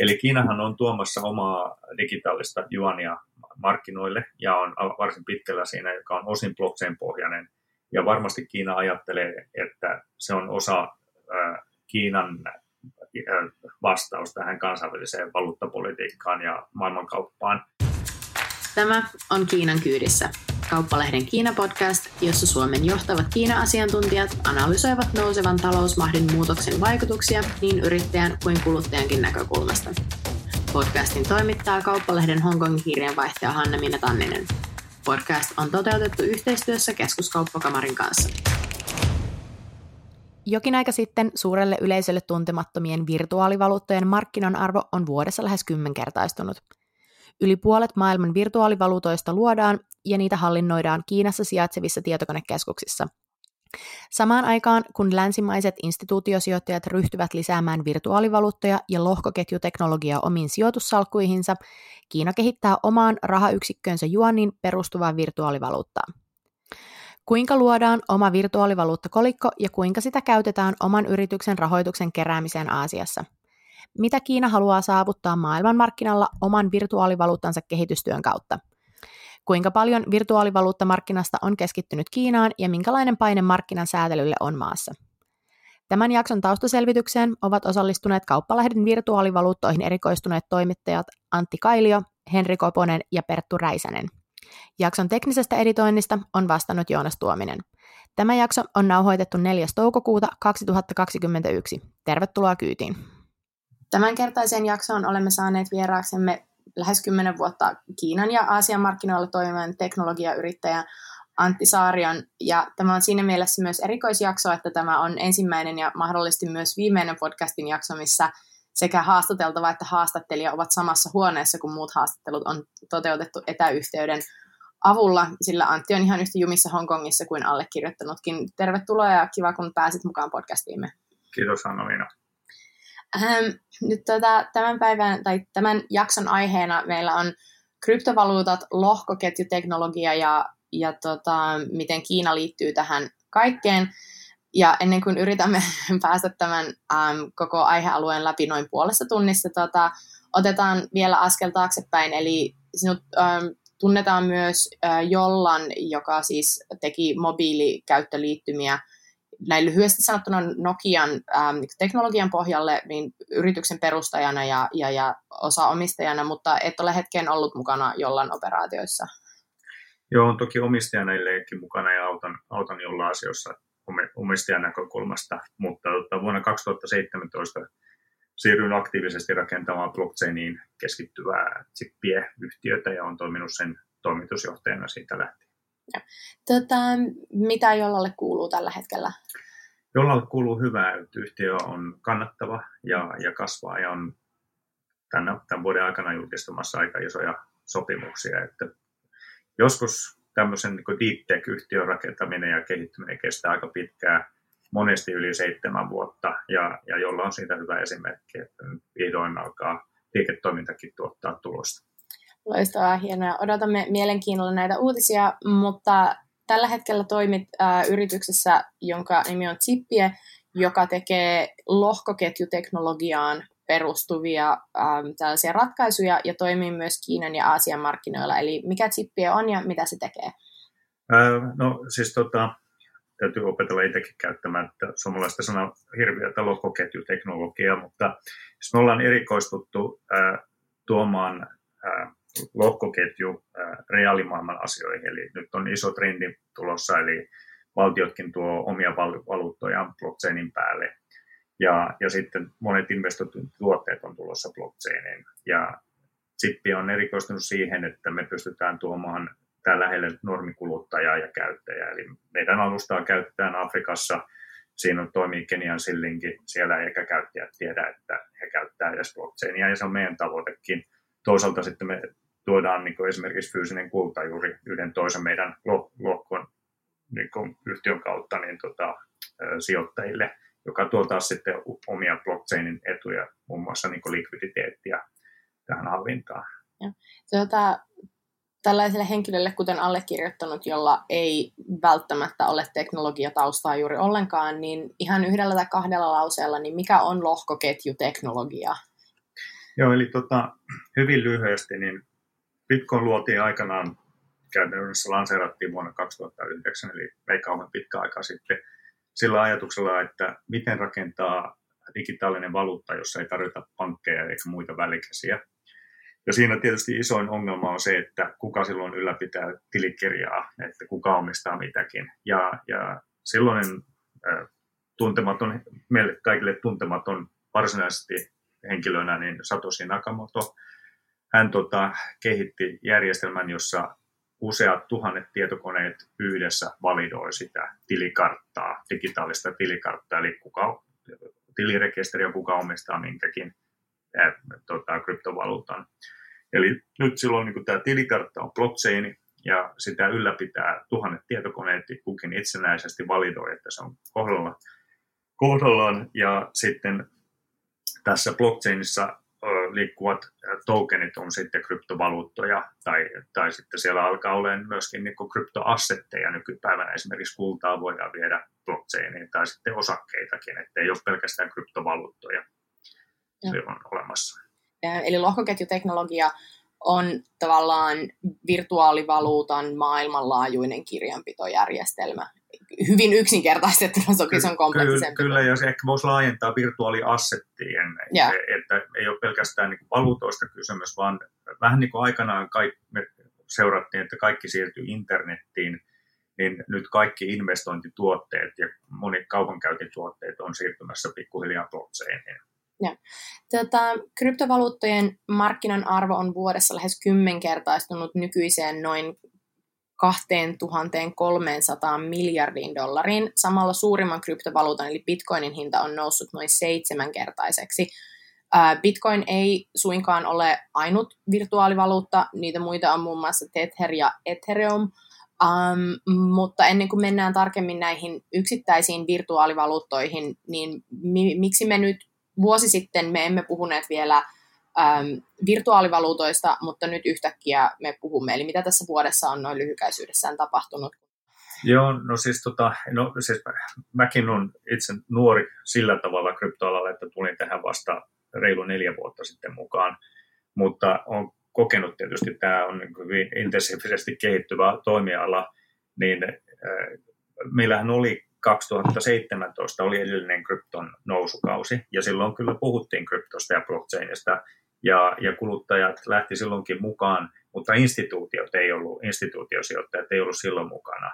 Eli Kiinahan on tuomassa omaa digitaalista juania markkinoille ja on varsin pitkällä siinä, joka on osin blockchain-pohjainen. Ja varmasti Kiina ajattelee, että se on osa Kiinan vastaus tähän kansainväliseen valuuttapolitiikkaan ja maailmankauppaan. Tämä on Kiinan kyydissä, kauppalehden Kiina-podcast, jossa Suomen johtavat Kiina-asiantuntijat analysoivat nousevan talousmahdin muutoksen vaikutuksia niin yrittäjän kuin kuluttajankin näkökulmasta. Podcastin toimittaa kauppalehden Hongkongin kirjanvaihtaja Hanna-Minna Tanninen. Podcast on toteutettu yhteistyössä keskuskauppakamarin kanssa. Jokin aika sitten suurelle yleisölle tuntemattomien virtuaalivaluuttojen markkinan arvo on vuodessa lähes kymmenkertaistunut. Yli puolet maailman virtuaalivaluutoista luodaan ja niitä hallinnoidaan Kiinassa sijaitsevissa tietokonekeskuksissa. Samaan aikaan, kun länsimaiset instituutiosijoittajat ryhtyvät lisäämään virtuaalivaluuttoja ja lohkoketjuteknologiaa omiin sijoitussalkkuihinsa, Kiina kehittää omaan rahayksikkönsä juonnin perustuvaa virtuaalivaluuttaa. Kuinka luodaan oma virtuaalivaluuttakolikko ja kuinka sitä käytetään oman yrityksen rahoituksen keräämiseen Aasiassa? Mitä Kiina haluaa saavuttaa maailmanmarkkinalla oman virtuaalivaluuttansa kehitystyön kautta? Kuinka paljon virtuaalivaluuttamarkkinasta on keskittynyt Kiinaan ja minkälainen paine markkinan säätelylle on maassa? Tämän jakson taustaselvitykseen ovat osallistuneet Kauppalehden virtuaalivaluuttoihin erikoistuneet toimittajat Antti Kailio, Henri Koponen ja Perttu Räisänen – Jakson teknisestä editoinnista on vastannut Joonas Tuominen. Tämä jakso on nauhoitettu 4. toukokuuta 2021. Tervetuloa kyytiin. Tämänkertaisen jaksoon olemme saaneet vieraaksemme lähes 10 vuotta Kiinan ja Aasian markkinoilla toimivan teknologiayrittäjä Antti Saarion. Ja tämä on siinä mielessä myös erikoisjakso, että tämä on ensimmäinen ja mahdollisesti myös viimeinen podcastin jakso, missä sekä haastateltava että haastattelija ovat samassa huoneessa, kun muut haastattelut on toteutettu etäyhteyden avulla, sillä Antti on ihan yhtä jumissa Hongkongissa kuin allekirjoittanutkin. Tervetuloa ja kiva, kun pääsit mukaan podcastiimme. Kiitos Anna-Liina. Ähm, nyt tota, tämän päivän tai tämän jakson aiheena meillä on kryptovaluutat, lohkoketjuteknologia ja, ja tota, miten Kiina liittyy tähän kaikkeen. Ja ennen kuin yritämme päästä tämän äm, koko aihealueen läpi noin puolessa tunnissa, tota, otetaan vielä askel taaksepäin. Eli sinut äm, tunnetaan myös äh, Jollan, joka siis teki mobiilikäyttöliittymiä näin lyhyesti sanottuna Nokian ähm, teknologian pohjalle niin yrityksen perustajana ja, ja, ja osaomistajana, mutta et ole hetken ollut mukana Jollan operaatioissa. Joo, on toki omistajana edelleenkin mukana ja autan, autan jolla asioissa omistajan näkökulmasta, mutta tota, vuonna 2017 siirryin aktiivisesti rakentamaan blockchainiin keskittyvää chippiä-yhtiötä ja on toiminut sen toimitusjohtajana siitä lähtien. Ja. Tota, mitä Jollalle kuuluu tällä hetkellä? Jollalle kuuluu hyvää, että yhtiö on kannattava ja, ja kasvaa ja on tämän, tämän vuoden aikana julkistamassa aika isoja sopimuksia. Että joskus tämmöisen niin deep tech-yhtiön rakentaminen ja kehittyminen kestää aika pitkään, monesti yli seitsemän vuotta, ja, ja jolla on siitä hyvä esimerkki, että vihdoin alkaa liiketoimintakin tuottaa tulosta. Loistavaa, hienoa. Odotamme mielenkiinnolla näitä uutisia, mutta tällä hetkellä toimit äh, yrityksessä, jonka nimi on Zippie, joka tekee lohkoketjuteknologiaan perustuvia ähm, tällaisia ratkaisuja ja toimii myös Kiinan ja Aasian markkinoilla. Eli mikä Zippie on ja mitä se tekee? Äh, no siis tota, täytyy opetella itsekin käyttämään että suomalaista sanaa hirviötä lohkoketjuteknologiaa, mutta siis me ollaan erikoistuttu äh, tuomaan äh, lohkoketju reaalimaailman asioihin, eli nyt on iso trendi tulossa, eli valtiotkin tuo omia valuuttojaan blockchainin päälle, ja, ja sitten monet investoitut tuotteet on tulossa blockchainiin, ja Zippi on erikoistunut siihen, että me pystytään tuomaan tämä lähelle normikuluttajaa ja käyttäjää. Eli meidän alustaa käytetään Afrikassa, siinä on toimii Kenian sillinki, siellä eikä käyttäjät tiedä, että he käyttää edes blockchainia, ja se on meidän tavoitekin. Toisaalta sitten me tuodaan niin esimerkiksi fyysinen kulta juuri yhden toisen meidän lohkon niin yhtiön kautta niin tota, sijoittajille, joka tuo taas sitten omia blockchainin etuja, muun muassa niin likviditeettiä tähän hallintaan. Ja, tuota, tällaiselle henkilölle, kuten allekirjoittanut, jolla ei välttämättä ole teknologiataustaa juuri ollenkaan, niin ihan yhdellä tai kahdella lauseella, niin mikä on lohkoketjuteknologia? Joo, eli tota, hyvin lyhyesti, niin Bitcoin luotiin aikanaan, käytännössä lanseerattiin vuonna 2009, eli ei kauan pitkä aika sitten, sillä ajatuksella, että miten rakentaa digitaalinen valuutta, jossa ei tarvita pankkeja eikä muita välikäsiä. Ja siinä tietysti isoin ongelma on se, että kuka silloin ylläpitää tilikirjaa, että kuka omistaa mitäkin. Ja, ja silloinen tuntematon, meille kaikille tuntematon varsinaisesti henkilönä, niin Satoshi Nakamoto, hän tota, kehitti järjestelmän, jossa useat tuhannet tietokoneet yhdessä validoi sitä tilikarttaa, digitaalista tilikarttaa, eli kuka tilirekisteriä, kuka omistaa minkäkin ää, tota, kryptovaluutan. Eli nyt silloin niin tämä tilikartta on blockchain, ja sitä ylläpitää tuhannet tietokoneet, kukin itsenäisesti validoi, että se on kohdalla, kohdallaan, ja sitten tässä blockchainissa liikkuvat tokenit on sitten kryptovaluuttoja, tai, tai sitten siellä alkaa olemaan myöskin niin kryptoassetteja nykypäivänä. Esimerkiksi kultaa voidaan viedä blockchainiin, tai sitten osakkeitakin, että ei ole pelkästään kryptovaluuttoja ja. se on olemassa. Eli lohkoketjuteknologia on tavallaan virtuaalivaluutan maailmanlaajuinen kirjanpitojärjestelmä. Hyvin yksinkertaistettuna se on kompleksisempi. Kyllä, ja se ehkä voisi laajentaa virtuaaliassettiin, ja. että ei ole pelkästään niin valuutoista kysymys, vaan vähän niin kuin aikanaan kaikki, me seurattiin, että kaikki siirtyy internettiin, niin nyt kaikki investointituotteet ja moni kaupankäyntituotteet on siirtymässä pikkuhiljaa blockchainiin. Ja. Tota, kryptovaluuttojen markkinan arvo on vuodessa lähes kymmenkertaistunut nykyiseen noin 2300 miljardiin dollariin. Samalla suurimman kryptovaluutan eli bitcoinin hinta on noussut noin seitsemänkertaiseksi. Bitcoin ei suinkaan ole ainut virtuaalivaluutta, niitä muita on muun muassa Tether ja Ethereum, Um, mutta ennen kuin mennään tarkemmin näihin yksittäisiin virtuaalivaluuttoihin, niin mi- miksi me nyt vuosi sitten me emme puhuneet vielä äm, virtuaalivaluutoista, mutta nyt yhtäkkiä me puhumme. Eli mitä tässä vuodessa on noin lyhykäisyydessään tapahtunut? Joo, no siis, tota, no siis mäkin olen itse nuori sillä tavalla kryptoalalla, että tulin tähän vasta reilu neljä vuotta sitten mukaan, mutta on kokenut tietysti, tämä on niin hyvin intensiivisesti kehittyvä toimiala, niin äh, meillähän oli 2017 oli edellinen krypton nousukausi, ja silloin kyllä puhuttiin kryptosta ja blockchainista, ja, ja kuluttajat lähti silloinkin mukaan, mutta instituutiot ei ollut, instituutiosijoittajat ei ollut silloin mukana.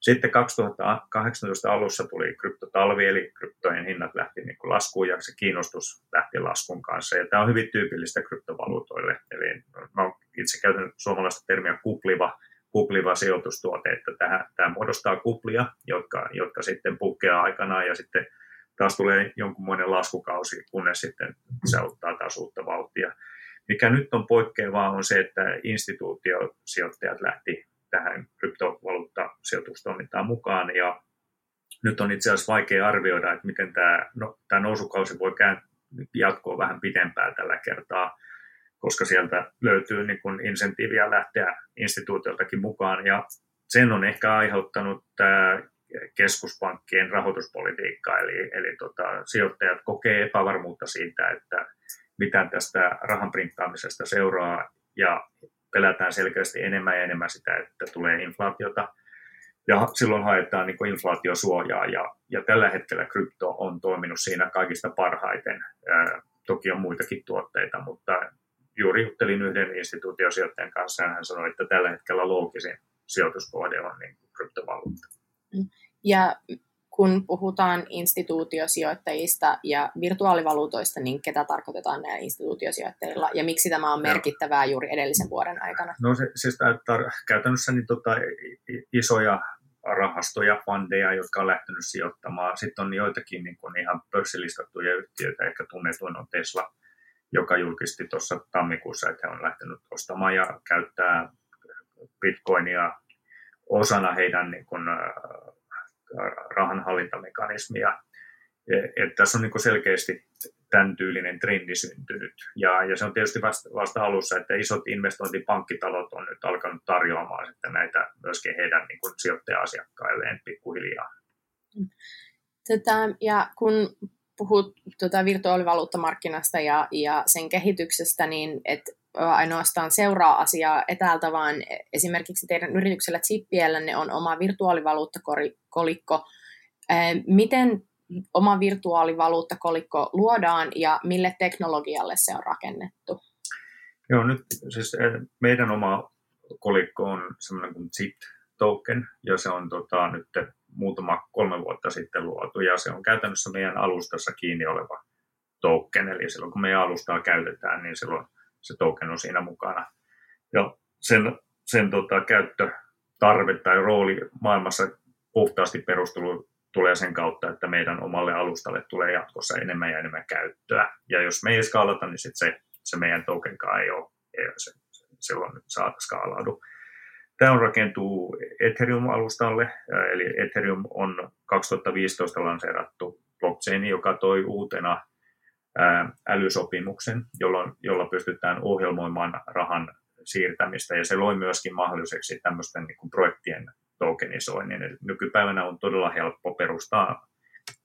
Sitten 2018 alussa tuli kryptotalvi, eli kryptojen hinnat lähti niin kuin laskuun ja se kiinnostus lähti laskun kanssa. Ja tämä on hyvin tyypillistä kryptovaluutoille. Eli mä itse käytän suomalaista termiä kupliva, kupliva sijoitustuote, että tähän, tämä muodostaa kuplia, jotka, jotka sitten pukkeaa aikanaan ja sitten taas tulee jonkunmoinen laskukausi, kunnes sitten se ottaa taas uutta vauhtia. Mikä nyt on poikkeavaa on se, että instituutiosijoittajat lähti tähän kryptovaluuttasijoitustoimintaan mukaan ja nyt on itse asiassa vaikea arvioida, että miten tämä, no, tämä nousukausi voi jatkoa vähän pidempään tällä kertaa koska sieltä löytyy niin kuin insentiiviä lähteä instituutioltakin mukaan. Ja sen on ehkä aiheuttanut tämä keskuspankkien rahoituspolitiikka, eli, eli tota, sijoittajat kokee epävarmuutta siitä, että mitä tästä rahan printtaamisesta seuraa, ja pelätään selkeästi enemmän ja enemmän sitä, että tulee inflaatiota, ja silloin haetaan niin inflaatiosuojaa, ja, ja tällä hetkellä krypto on toiminut siinä kaikista parhaiten. Ää, toki on muitakin tuotteita, mutta juuri juttelin yhden instituutiosijoittajan kanssa ja hän sanoi, että tällä hetkellä loogisin sijoituskohde on niin kryptovaluutta. Ja kun puhutaan instituutiosijoittajista ja virtuaalivaluutoista, niin ketä tarkoitetaan näillä instituutiosijoittajilla ja miksi tämä on merkittävää juuri edellisen vuoden aikana? No se, siis tar- käytännössä niin tota, isoja rahastoja, fundeja, jotka on lähtenyt sijoittamaan. Sitten on joitakin niin kuin ihan pörssilistattuja yhtiöitä, ehkä tunnetuin on Tesla, joka julkisti tuossa tammikuussa, että he on lähtenyt ostamaan ja käyttää bitcoinia osana heidän niin kuin, rahanhallintamekanismia. Et tässä on niin selkeästi tämän tyylinen trendi syntynyt. Ja, ja se on tietysti vasta, vasta alussa, että isot investointipankkitalot on nyt alkanut tarjoamaan sitten näitä myöskin heidän niin sijoittaja-asiakkailleen pikkuhiljaa. Tätä, ja kun puhut tuota virtuaalivaluuttamarkkinasta ja, ja sen kehityksestä, niin et ainoastaan seuraa asiaa etäältä, vaan esimerkiksi teidän yrityksellä Zippiellä ne on oma virtuaalivaluuttakolikko. Miten oma virtuaalivaluuttakolikko luodaan ja mille teknologialle se on rakennettu? Joo, nyt siis meidän oma kolikko on semmoinen kuin Zip token, ja se on tota, nyt muutama kolme vuotta sitten luotu, ja se on käytännössä meidän alustassa kiinni oleva token, eli silloin kun meidän alustaa käytetään, niin silloin se token on siinä mukana. Ja sen, sen tota, käyttötarve tai rooli maailmassa puhtaasti perustuu tulee sen kautta, että meidän omalle alustalle tulee jatkossa enemmän ja enemmän käyttöä. Ja jos me ei skaalata, niin sit se, se meidän tokenkaan ei ole, ei se, silloin saada skaalaudu. Tämä on rakentuu Ethereum-alustalle, eli Ethereum on 2015 lanseerattu blockchain, joka toi uutena älysopimuksen, jolla, jolla pystytään ohjelmoimaan rahan siirtämistä, ja se loi myöskin mahdolliseksi tämmöisten niin kuin projektien tokenisoinnin. Eli nykypäivänä on todella helppo perustaa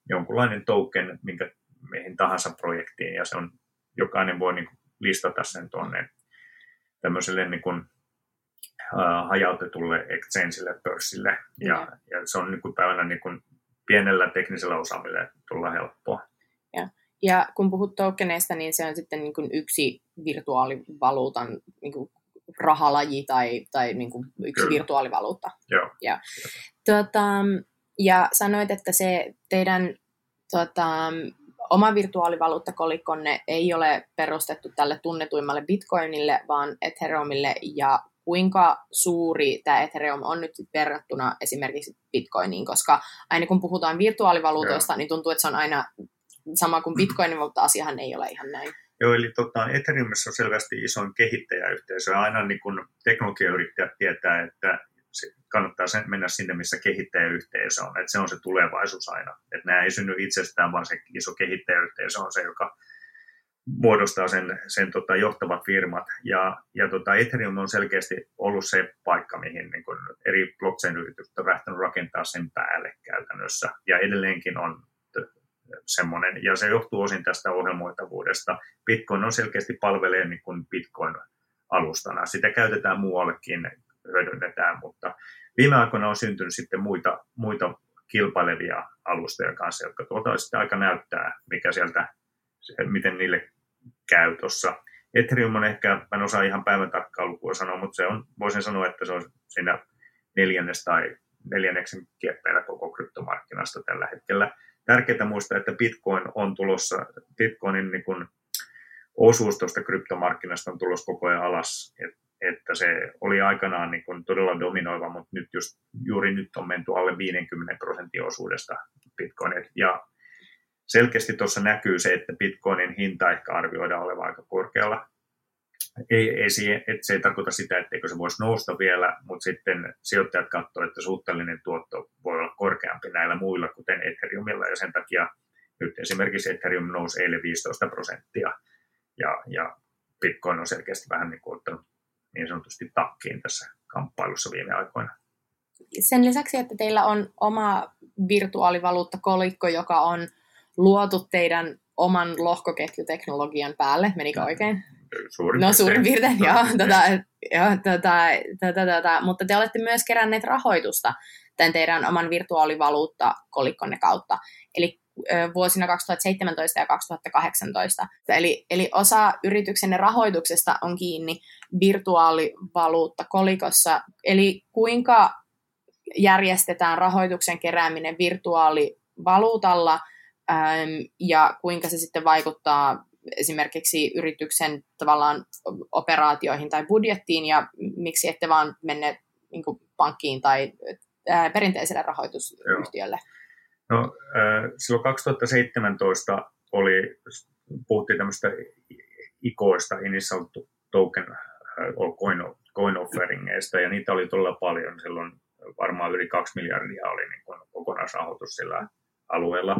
jonkunlainen token minkä, mihin tahansa projektiin, ja se on, jokainen voi niin kuin listata sen tuonne tämmöiselle niin kuin, uh, hajautetulle exchangelle, pörssille, ja, ja se on nykypäivänä niin kuin pienellä teknisellä osaamilla tulla helppoa. Ja. kun puhut tokeneista, niin se on sitten niin kuin yksi virtuaalivaluutan niin kuin rahalaji tai, tai niin kuin yksi Kyllä. virtuaalivaluutta. Joo. Ja, tuota, ja sanoit, että se teidän tuota, oma virtuaalivaluuttakolikkonne ei ole perustettu tälle tunnetuimmalle Bitcoinille, vaan Ethereumille, ja kuinka suuri tämä Ethereum on nyt verrattuna esimerkiksi Bitcoiniin, koska aina kun puhutaan virtuaalivaluutoista, Joo. niin tuntuu, että se on aina sama kuin Bitcoin, mutta asiahan ei ole ihan näin. Joo, eli tota, Ethereumissa on selvästi isoin kehittäjäyhteisö. Aina niin kun teknologiayrittäjät tietää, että se kannattaa sen mennä sinne, missä kehittäjäyhteisö on. Että se on se tulevaisuus aina. Että nämä ei synny itsestään, vaan se iso kehittäjäyhteisö on se, joka muodostaa sen, sen tota, johtavat firmat. Ja, ja tota, Ethereum on selkeästi ollut se paikka, mihin niin kun eri blockchain-yritykset on lähtenyt rakentaa sen päälle käytännössä. Ja edelleenkin on semmoinen, ja se johtuu osin tästä ohjelmoitavuudesta. Bitcoin on selkeästi palvelee niin kuin Bitcoin-alustana. Sitä käytetään muuallekin, hyödynnetään, mutta viime aikoina on syntynyt sitten muita, muita kilpailevia alustoja kanssa, jotka tuolta sitten aika näyttää, mikä sieltä, miten niille käy tuossa. Ethereum on ehkä, en osaa ihan päivän tarkkaa lukua sanoa, mutta se on, voisin sanoa, että se on siinä neljännes tai neljänneksen kieppeillä koko kryptomarkkinasta tällä hetkellä tärkeää muistaa, että Bitcoin on tulossa, Bitcoinin niin kuin osuus tuosta kryptomarkkinasta on tulossa koko ajan alas, Et, että se oli aikanaan niin kuin todella dominoiva, mutta nyt just, juuri nyt on menty alle 50 prosentin osuudesta Bitcoin. Ja selkeästi tuossa näkyy se, että Bitcoinin hinta ehkä arvioidaan olevan aika korkealla ei, ei, että se ei tarkoita sitä, etteikö se voisi nousta vielä, mutta sitten sijoittajat katsovat, että suhteellinen tuotto voi olla korkeampi näillä muilla, kuten Ethereumilla, ja sen takia nyt esimerkiksi Ethereum nousi eilen 15 prosenttia, ja, ja Bitcoin on selkeästi vähän niin kuin ottanut niin sanotusti takkiin tässä kamppailussa viime aikoina. Sen lisäksi, että teillä on oma virtuaalivaluuttakolikko, joka on luotu teidän oman lohkoketjuteknologian päälle, menikö oikein? Suurin no suurin piirtein, joo. Tota, joo tota, tota, tota, mutta te olette myös keränneet rahoitusta tämän teidän oman virtuaalivaluutta-kolikkonne kautta. Eli vuosina 2017 ja 2018. Eli, eli osa yrityksenne rahoituksesta on kiinni virtuaalivaluutta-kolikossa. Eli kuinka järjestetään rahoituksen kerääminen virtuaalivaluutalla ja kuinka se sitten vaikuttaa esimerkiksi yrityksen tavallaan operaatioihin tai budjettiin ja miksi ette vaan menne niin pankkiin tai ää, perinteiselle rahoitusyhtiölle? Joo. No, äh, silloin 2017 oli, puhuttiin tämmöistä ikoista, initial token coin, coin offeringeista, ja niitä oli todella paljon. Silloin varmaan yli 2 miljardia oli niin kuin kokonaisrahoitus sillä alueella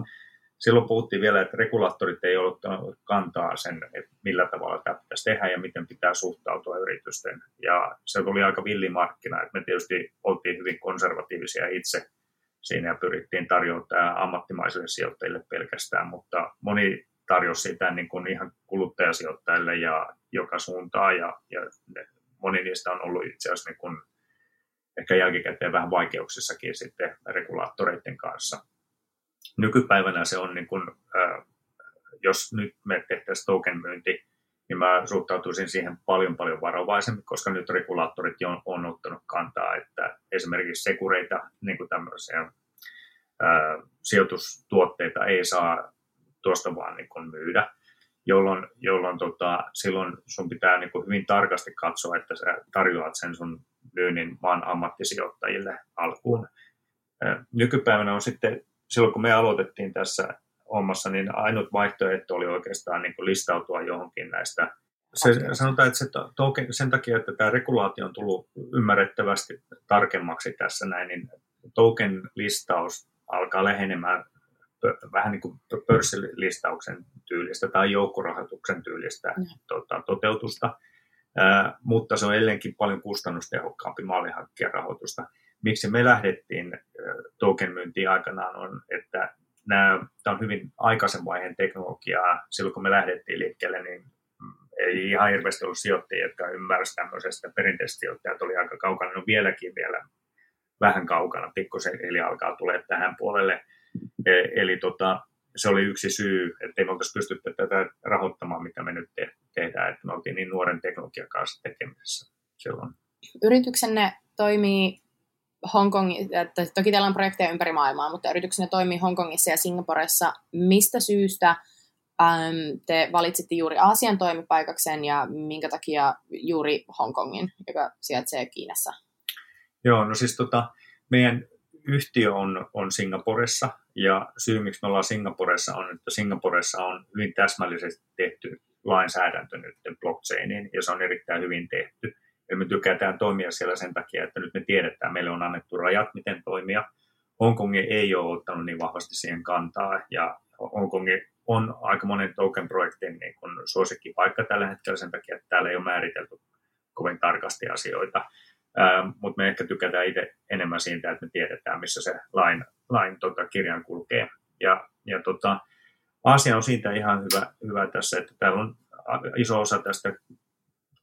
silloin puhuttiin vielä, että regulaattorit ei ollut kantaa sen, että millä tavalla tämä pitäisi tehdä ja miten pitää suhtautua yritysten. Ja se tuli aika villimarkkina, että me tietysti oltiin hyvin konservatiivisia itse siinä ja pyrittiin tarjota ammattimaisille sijoittajille pelkästään, mutta moni tarjosi sitä niin kuin ihan kuluttajasijoittajille ja joka suuntaan ja, ja moni niistä on ollut itse asiassa niin kuin ehkä jälkikäteen vähän vaikeuksissakin sitten regulaattoreiden kanssa. Nykypäivänä se on, niin kuin, jos nyt me tehtäisiin token-myynti, niin mä suhtautuisin siihen paljon paljon varovaisemmin, koska nyt regulaattorit on, on ottanut kantaa, että esimerkiksi sekureita, niin kuin tämmöisiä ää, sijoitustuotteita ei saa tuosta vaan niin kuin myydä, jolloin, jolloin tota, silloin sun pitää niin kuin hyvin tarkasti katsoa, että sä tarjoat sen sun myynnin maan ammattisijoittajille alkuun. Nykypäivänä on sitten, silloin kun me aloitettiin tässä hommassa, niin ainut vaihtoehto oli oikeastaan niin kuin listautua johonkin näistä. Se, sanotaan, että se token, sen takia, että tämä regulaatio on tullut ymmärrettävästi tarkemmaksi tässä näin, niin token listaus alkaa lähenemään vähän niin kuin pörssilistauksen tyylistä tai joukkorahoituksen tyylistä mm. tota, toteutusta, ää, mutta se on edelleenkin paljon kustannustehokkaampi malli hankkia rahoitusta. Miksi me lähdettiin token myyntiin aikanaan on, että nämä, tämä on hyvin aikaisen vaiheen teknologiaa. Silloin kun me lähdettiin liikkeelle, niin mm, ei ihan hirveästi ollut sijoittajia, jotka ymmärsivät tämmöisestä. Perinteiset sijoittajat oli aika kaukana, no vieläkin vielä vähän kaukana, pikkusen eli alkaa tulee tähän puolelle. E, eli tota, se oli yksi syy, että me oltaisi pystytty tätä rahoittamaan, mitä me nyt te- tehdään, että me oltiin niin nuoren teknologian kanssa tekemisessä silloin. Yrityksenne toimii Hongkongissa, että toki teillä on projekteja ympäri maailmaa, mutta yrityksenne toimii Hongkongissa ja Singaporessa. Mistä syystä ähm, te valitsitte juuri Aasian toimipaikakseen ja minkä takia juuri Hongkongin, joka sijaitsee Kiinassa? Joo, no siis tota, meidän yhtiö on, on Singaporessa ja syy, miksi me ollaan Singaporessa on, että Singaporessa on hyvin täsmällisesti tehty lainsäädäntö nyt blockchainiin ja se on erittäin hyvin tehty. Ja me tykätään toimia siellä sen takia, että nyt me tiedetään, meille on annettu rajat, miten toimia. Hongkong ei ole ottanut niin vahvasti siihen kantaa ja Hongkong on aika monen token-projektin niin kuin suosikkipaikka tällä hetkellä sen takia, että täällä ei ole määritelty kovin tarkasti asioita. Ähm, mutta me ehkä tykätään itse enemmän siitä, että me tiedetään, missä se lain, lain tota, kirjan kulkee. Ja, ja tota, asia on siitä ihan hyvä, hyvä tässä, että täällä on iso osa tästä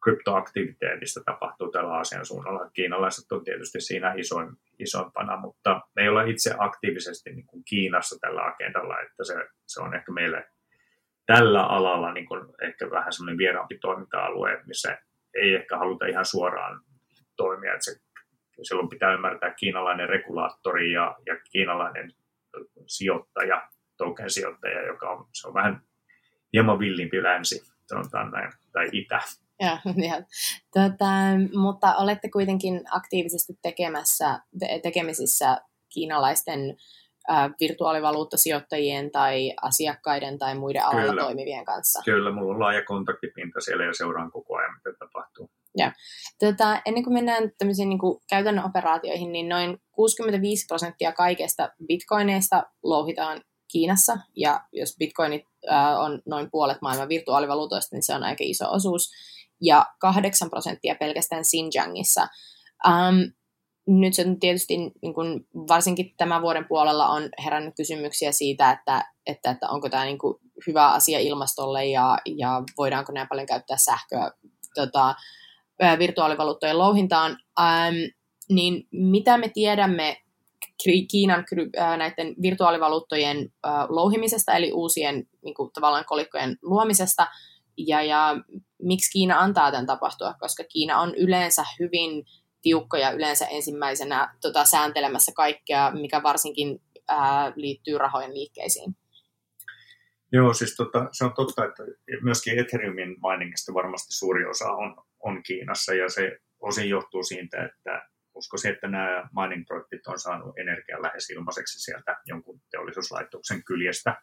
kryptoaktiviteetista tapahtuu tällä Aasian suunnalla. Kiinalaiset on tietysti siinä isoin, isoimpana, mutta me ei olla itse aktiivisesti niin kuin Kiinassa tällä agendalla, että se, se on ehkä meille tällä alalla niin kuin ehkä vähän semmoinen vieraampi toiminta-alue, missä ei ehkä haluta ihan suoraan toimia. Että se, silloin pitää ymmärtää kiinalainen regulaattori ja, ja kiinalainen sijoittaja, token sijoittaja, joka on, se on vähän hieman villimpi länsi, sanotaan näin, tai itä. Ja, ja, tota, mutta olette kuitenkin aktiivisesti tekemässä, tekemisissä kiinalaisten äh, virtuaalivaluuttasijoittajien tai asiakkaiden tai muiden alalla Kyllä. toimivien kanssa. Kyllä, mulla on laaja kontaktipinta siellä ja seuraan koko ajan, mitä tapahtuu. Ja, tota, ennen kuin mennään tämmöisiin niin kuin käytännön operaatioihin, niin noin 65 prosenttia kaikesta bitcoineista louhitaan Kiinassa, ja jos bitcoinit äh, on noin puolet maailman virtuaalivaluutoista, niin se on aika iso osuus, ja 8 prosenttia pelkästään Xinjiangissa. Um, nyt se tietysti niin kun varsinkin tämän vuoden puolella on herännyt kysymyksiä siitä, että, että, että onko tämä niin hyvä asia ilmastolle ja, ja voidaanko näin paljon käyttää sähköä tota, virtuaalivaluuttojen louhintaan, ähm, niin mitä me tiedämme Kiinan näiden virtuaalivaluuttojen louhimisesta, eli uusien niin kuin, tavallaan kolikkojen luomisesta, ja, ja miksi Kiina antaa tämän tapahtua, koska Kiina on yleensä hyvin tiukkoja yleensä ensimmäisenä tota, sääntelemässä kaikkea, mikä varsinkin ää, liittyy rahojen liikkeisiin. Joo, siis tota, se on totta, että myöskin Ethereumin miningista varmasti suuri osa on, on Kiinassa ja se osin johtuu siitä, että uskoisin, että nämä mining-projektit on saanut energian lähes ilmaiseksi sieltä jonkun teollisuuslaitoksen kyljestä.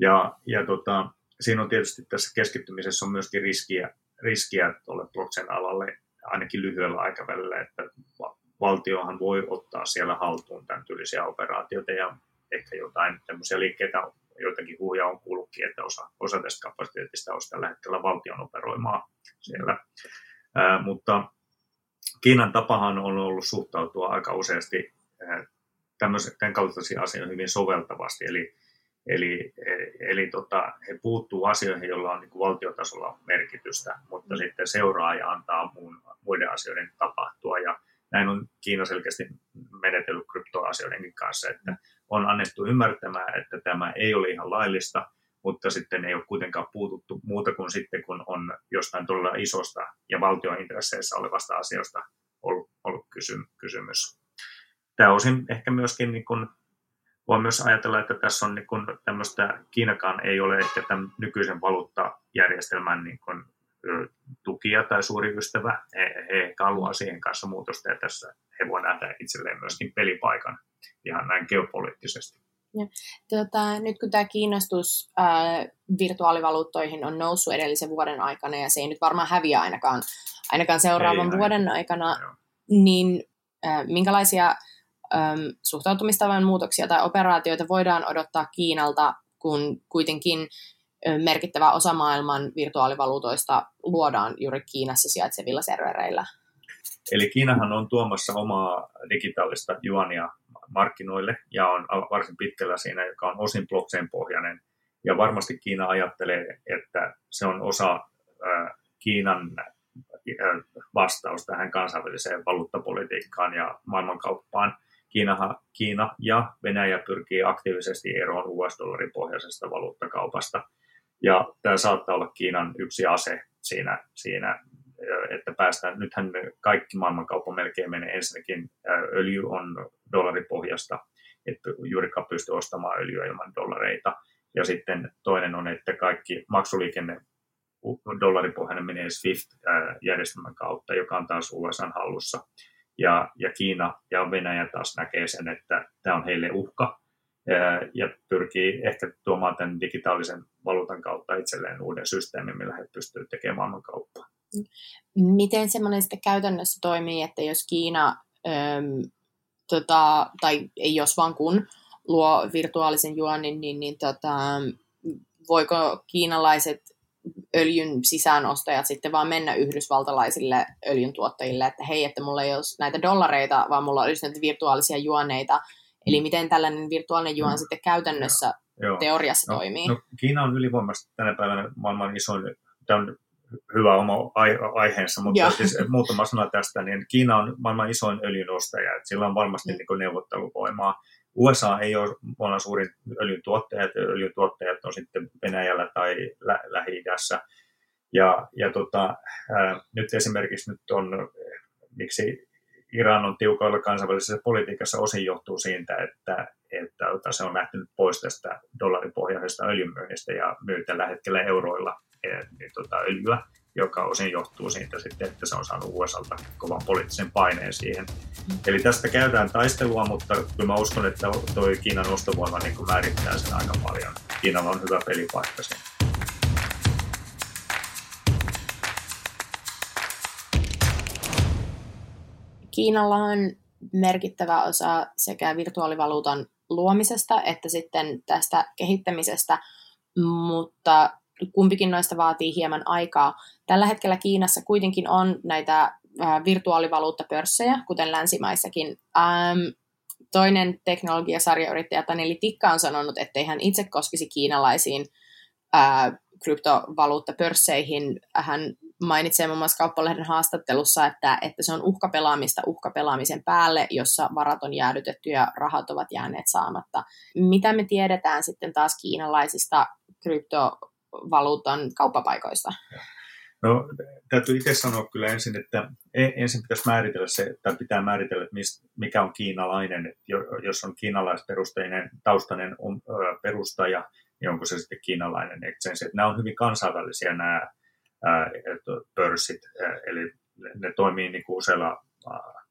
Ja, ja tota, siinä on tietysti tässä keskittymisessä on myöskin riskiä, riskiä tuolle blockchain-alalle ainakin lyhyellä aikavälillä, että valtiohan voi ottaa siellä haltuun tämän tyylisiä operaatioita ja ehkä jotain tämmöisiä liikkeitä, joitakin huuja on kuullutkin, että osa, osa tästä kapasiteetista olisi tällä hetkellä valtion operoimaa siellä. Ää, mutta Kiinan tapahan on ollut suhtautua aika useasti tämän kaltaisia asioita hyvin soveltavasti. Eli, eli, eli tota, he puuttuu asioihin, joilla on niin kuin valtiotasolla merkitystä, mutta mm. sitten seuraa ja antaa muun, muiden asioiden tapahtua. Ja näin on Kiina selkeästi menetellyt kryptoasioidenkin kanssa, että on annettu ymmärtämään, että tämä ei ole ihan laillista, mutta sitten ei ole kuitenkaan puututtu muuta kuin sitten, kun on jostain todella isosta ja valtion intresseissä olevasta asiasta ollut, ollut kysymys. Tämä osin ehkä myöskin niin kuin, voi myös ajatella, että tässä on niin kuin tämmöistä, Kiinakaan ei ole ehkä tämän nykyisen valuuttajärjestelmän niin kuin, tukija tai suuri ystävä. He, he ehkä haluaa siihen kanssa muutosta ja tässä he voivat nähdä itselleen myöskin pelipaikan ihan näin geopoliittisesti. Ja, tota, nyt kun tämä kiinnostus ää, virtuaalivaluuttoihin on noussut edellisen vuoden aikana, ja se ei nyt varmaan häviä ainakaan, ainakaan seuraavan ei, vuoden aikana, Joo. niin ää, minkälaisia ää, suhtautumistavan muutoksia tai operaatioita voidaan odottaa Kiinalta, kun kuitenkin merkittävä osa maailman virtuaalivaluutoista luodaan juuri Kiinassa sijaitsevilla servereillä? Eli Kiinahan on tuomassa omaa digitaalista juonia markkinoille ja on varsin pitkällä siinä, joka on osin blockchain-pohjainen. Ja varmasti Kiina ajattelee, että se on osa Kiinan vastaus tähän kansainväliseen valuuttapolitiikkaan ja maailmankauppaan. Kiinaha, Kiina ja Venäjä pyrkii aktiivisesti eroon US-dollarin pohjaisesta valuuttakaupasta. Ja tämä saattaa olla Kiinan yksi ase siinä, siinä että päästään, nythän kaikki maailmankauppa melkein menee ensinnäkin, öljy on dollaripohjasta, että juurikaan pysty ostamaan öljyä ilman dollareita. Ja sitten toinen on, että kaikki maksuliikenne dollaripohjainen menee SWIFT-järjestelmän kautta, joka on taas USAn hallussa. Ja, ja Kiina ja Venäjä taas näkee sen, että tämä on heille uhka ja pyrkii ehkä tuomaan tämän digitaalisen valuutan kautta itselleen uuden systeemin, millä he pystyvät tekemään maailmankauppaa. Miten semmoinen sitten käytännössä toimii, että jos Kiina, äm, tota, tai ei jos vaan kun, luo virtuaalisen juonin, niin, niin tota, voiko kiinalaiset öljyn sisäänostajat sitten vaan mennä yhdysvaltalaisille öljyntuottajille, että hei, että mulla ei ole näitä dollareita, vaan mulla olisi näitä virtuaalisia juoneita. Eli miten tällainen virtuaalinen juon mm. sitten käytännössä Joo. teoriassa no, toimii? No, Kiina on ylivoimaisesti tänä päivänä maailman isoin, tämä on hyvä oma aiheensa, mutta siis muutama sana tästä, niin Kiina on maailman isoin öljyn ostaja, että sillä on varmasti mm. niin neuvotteluvoimaa. USA ei ole maailman suurin öljyn tuottajat, öljyn tuottajat on sitten Venäjällä tai Lä- Lähi-idässä. Ja, ja tota, ää, nyt esimerkiksi nyt on, miksi Iran on tiukoilla kansainvälisessä politiikassa osin johtuu siitä, että, että, että se on lähtenyt pois tästä dollaripohjaisesta öljynmyynnistä ja myy tällä hetkellä euroilla tota, öljyä, joka osin johtuu siitä sitten, että se on saanut USAlta kovan poliittisen paineen siihen. Eli tästä käydään taistelua, mutta kyllä mä uskon, että tuo Kiinan ostovoima niin määrittää sen aika paljon. Kiinalla on hyvä pelipaikka siinä. Kiinalla on merkittävä osa sekä virtuaalivaluutan luomisesta että sitten tästä kehittämisestä, mutta kumpikin noista vaatii hieman aikaa. Tällä hetkellä Kiinassa kuitenkin on näitä virtuaalivaluuttapörssejä, kuten länsimaissakin. Ähm, toinen teknologiasarjayrittäjä Taneli Tikka on sanonut, ettei hän itse koskisi kiinalaisiin äh, kryptovaluuttapörsseihin. Hän mainitsee muun muassa Kauppalehden haastattelussa, että, että se on uhkapelaamista uhkapelaamisen päälle, jossa varat on jäädytetty ja rahat ovat jääneet saamatta. Mitä me tiedetään sitten taas kiinalaisista kryptovaluutan kauppapaikoista? No, täytyy itse sanoa kyllä ensin, että e, ensin pitäisi määritellä se, tai pitää määritellä, että mikä on kiinalainen. Että jos on kiinalaisperusteinen taustainen perustaja, niin onko se sitten kiinalainen exchange. Nämä on hyvin kansainvälisiä nämä pörssit, eli ne toimii niin kuin useilla